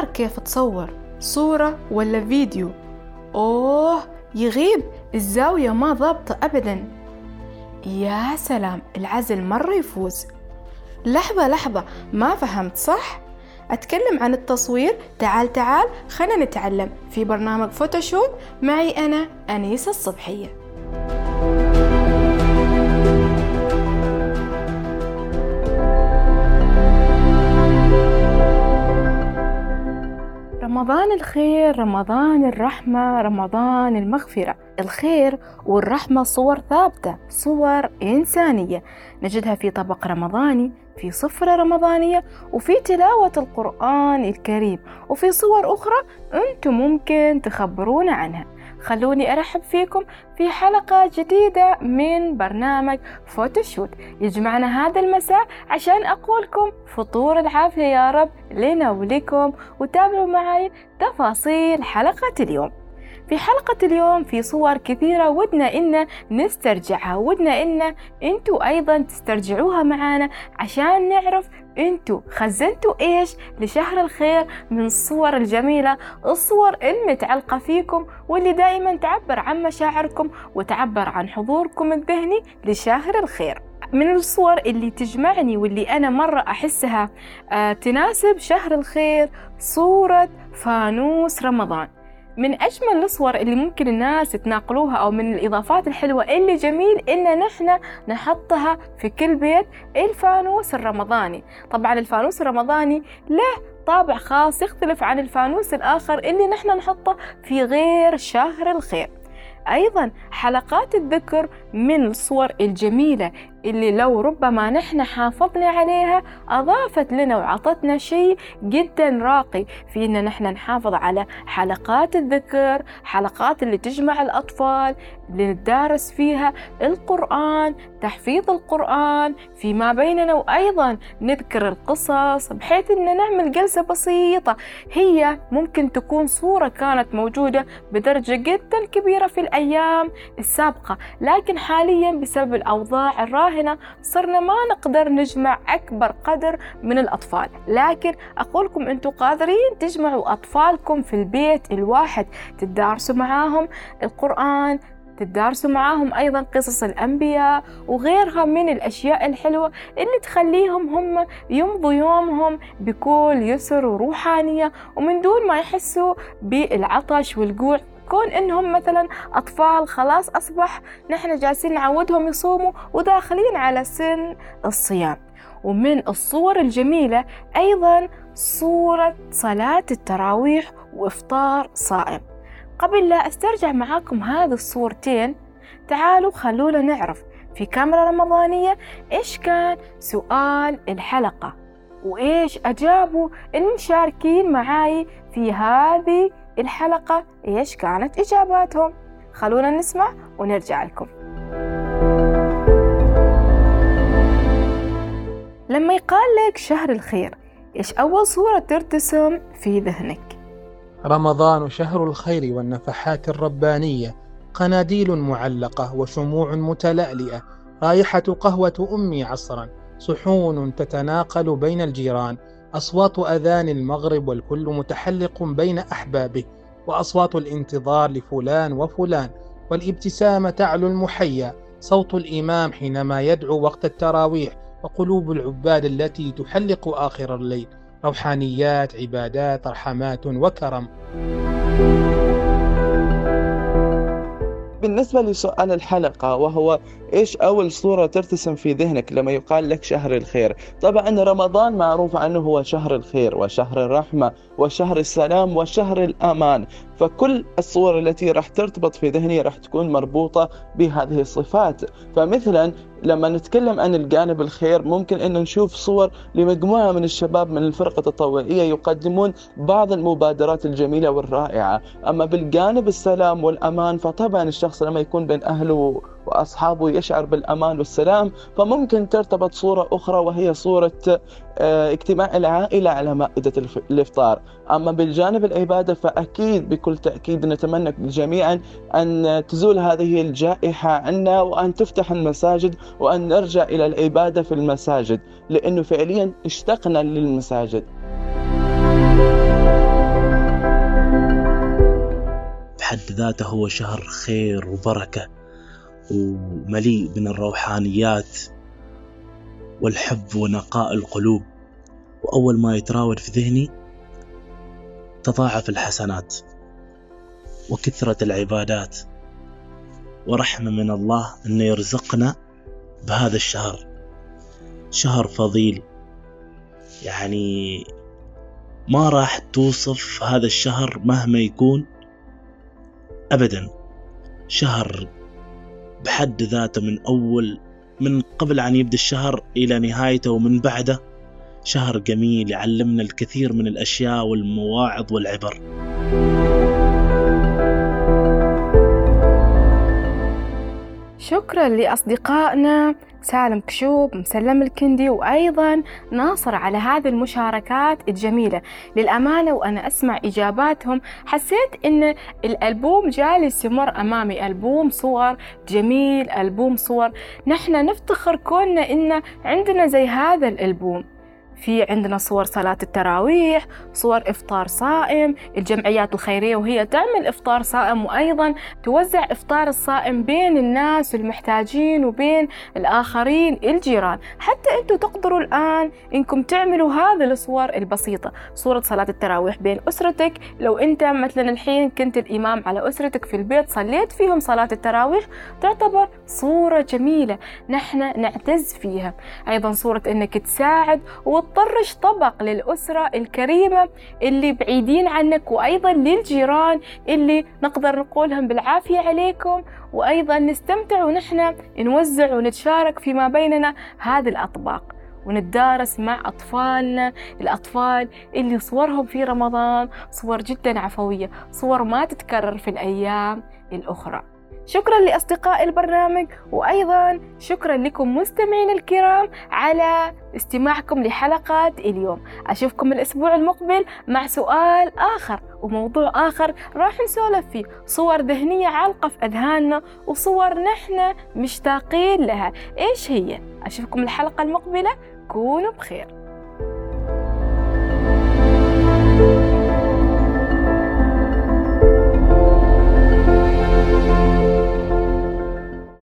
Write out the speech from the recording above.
اختار كيف تصور صورة ولا فيديو؟ أوه يغيب الزاوية ما ضابطة أبدا. يا سلام العزل مرة يفوز. لحظة لحظة ما فهمت صح؟ أتكلم عن التصوير؟ تعال تعال خلينا نتعلم. في برنامج فوتوشوب معي أنا أنيسة الصبحية. رمضان الخير رمضان الرحمة رمضان المغفرة. الخير والرحمة صور ثابتة صور إنسانية. نجدها في طبق رمضاني في صفرة رمضانية وفي تلاوة القرآن الكريم وفي صور أخرى أنتم ممكن تخبرونا عنها. خلوني أرحب فيكم في حلقة جديدة من برنامج فوتوشوت. يجمعنا هذا المساء عشان أقولكم فطور العافية يا رب لنا ولكم وتابعوا معي تفاصيل حلقة اليوم. في حلقة اليوم في صور كثيرة ودنا إن نسترجعها ودنا إن أنتوا أيضا تسترجعوها معانا عشان نعرف أنتوا خزنتوا إيش لشهر الخير من الصور الجميلة الصور المتعلقة فيكم واللي دائما تعبر عن مشاعركم وتعبر عن حضوركم الذهني لشهر الخير. من الصور اللي تجمعني واللي أنا مرة أحسها آه تناسب شهر الخير صورة فانوس رمضان. من أجمل الصور اللي ممكن الناس يتناقلوها أو من الإضافات الحلوة اللي جميل إن نحن نحطها في كل بيت الفانوس الرمضاني. طبعا الفانوس الرمضاني له طابع خاص يختلف عن الفانوس الآخر اللي نحن نحطه في غير شهر الخير. أيضا حلقات الذكر من الصور الجميلة اللي لو ربما نحن حافظنا عليها أضافت لنا وعطتنا شيء جدا راقي في إن نحن نحافظ على حلقات الذكر حلقات اللي تجمع الأطفال اللي ندارس فيها القرآن تحفيظ القرآن فيما بيننا وأيضا نذكر القصص بحيث إن نعمل جلسة بسيطة. هي ممكن تكون صورة كانت موجودة بدرجة جدا كبيرة في الأيام السابقة لكن حاليا بسبب الأوضاع الراهنة صرنا ما نقدر نجمع أكبر قدر من الأطفال. لكن أقولكم أنتم قادرين تجمعوا أطفالكم في البيت الواحد تدارسوا معاهم القرآن تدارسوا معاهم أيضا قصص الأنبياء وغيرها من الأشياء الحلوة اللي تخليهم هم يمضوا يومهم بكل يسر وروحانية ومن دون ما يحسوا بالعطش والجوع كون إنهم مثلا أطفال خلاص أصبح نحن جالسين نعودهم يصوموا وداخلين على سن الصيام. ومن الصور الجميلة أيضا صورة صلاة التراويح وإفطار صائم. قبل لا أسترجع معاكم هذه الصورتين تعالوا خلونا نعرف في كاميرا رمضانية إيش كان سؤال الحلقة. وإيش أجابوا المشاركين معاي في هذه الحلقة إيش كانت إجاباتهم خلونا نسمع ونرجع لكم لما يقال لك شهر الخير إيش أول صورة ترتسم في ذهنك؟ رمضان شهر الخير والنفحات الربانية قناديل معلقة وشموع متلألئة رائحة قهوة أمي عصرا صحون تتناقل بين الجيران أصوات أذان المغرب والكل متحلق بين أحبابه وأصوات الانتظار لفلان وفلان والابتسامة تعلو المحيا صوت الإمام حينما يدعو وقت التراويح وقلوب العباد التي تحلق آخر الليل روحانيات عبادات رحمات وكرم. بالنسبة لسؤال الحلقة وهو إيش أول صورة ترتسم في ذهنك لما يقال لك شهر الخير؟ طبعا رمضان معروف عنه هو شهر الخير وشهر الرحمة وشهر السلام وشهر الأمان. فكل الصور التي راح ترتبط في ذهني راح تكون مربوطة بهذه الصفات. فمثلا لما نتكلم عن الجانب الخير ممكن أن نشوف صور لمجموعة من الشباب من الفرقة التطوعية يقدمون بعض المبادرات الجميلة والرائعة. أما بالجانب السلام والأمان فطبعا الشخص لما يكون بين أهله وأصحابه يشعر بالأمان والسلام فممكن ترتبط صورة أخرى وهي صورة آه، اجتماع العائلة على مائدة الإفطار. أما بالجانب العبادة فأكيد بكل تأكيد نتمنى جميعا أن تزول هذه الجائحة عنا وأن تفتح المساجد وأن نرجع إلى العبادة في المساجد لأنه فعليا اشتقنا للمساجد. بحد ذاته هو شهر خير وبركة. ومليء من الروحانيات والحب ونقاء القلوب. وأول ما يتراود في ذهني تضاعف الحسنات وكثرة العبادات. ورحمة من الله أنه يرزقنا بهذا الشهر. شهر فضيل. يعني ما راح توصف هذا الشهر مهما يكون أبدا. شهر بحد ذاته من أول من قبل أن يبدأ الشهر إلى نهايته ومن بعده شهر جميل يعلمنا الكثير من الأشياء والمواعظ والعبر. شكرا لأصدقائنا سالم كشوب مسلم الكندي وأيضا ناصر على هذه المشاركات الجميلة. للأمانة وأنا أسمع إجاباتهم حسيت إن الألبوم جالس يمر أمامي. ألبوم صور جميل ألبوم صور. نحن نفتخر كوننا إن عندنا زي هذا الألبوم. في عندنا صور صلاة التراويح صور إفطار صائم الجمعيات الخيرية وهي تعمل إفطار صائم وأيضا توزع إفطار الصائم بين الناس المحتاجين وبين الآخرين الجيران. حتى أنتم تقدروا الآن إنكم تعملوا هذه الصور البسيطة صورة صلاة التراويح بين أسرتك. لو أنت مثلا الحين كنت الإمام على أسرتك في البيت صليت فيهم صلاة التراويح تعتبر صورة جميلة نحن نعتز فيها. أيضا صورة أنك تساعد وتطرش طبق للأسرة الكريمة اللي بعيدين عنك وأيضا للجيران اللي نقدر نقولهم بالعافية عليكم. وأيضا نستمتع ونحن نوزع ونتشارك فيما بيننا هذه الأطباق ونتدارس مع أطفالنا. الأطفال اللي صورهم في رمضان صور جدا عفوية صور ما تتكرر في الأيام الأخرى. شكرا لأصدقاء البرنامج وأيضا شكرا لكم مستمعين الكرام على استماعكم لحلقات اليوم. أشوفكم الأسبوع المقبل مع سؤال آخر وموضوع آخر راح نسولف فيه. صور ذهنية عالقة في أذهاننا وصور نحن مشتاقين لها. إيش هي؟ أشوفكم الحلقة المقبلة. كونوا بخير.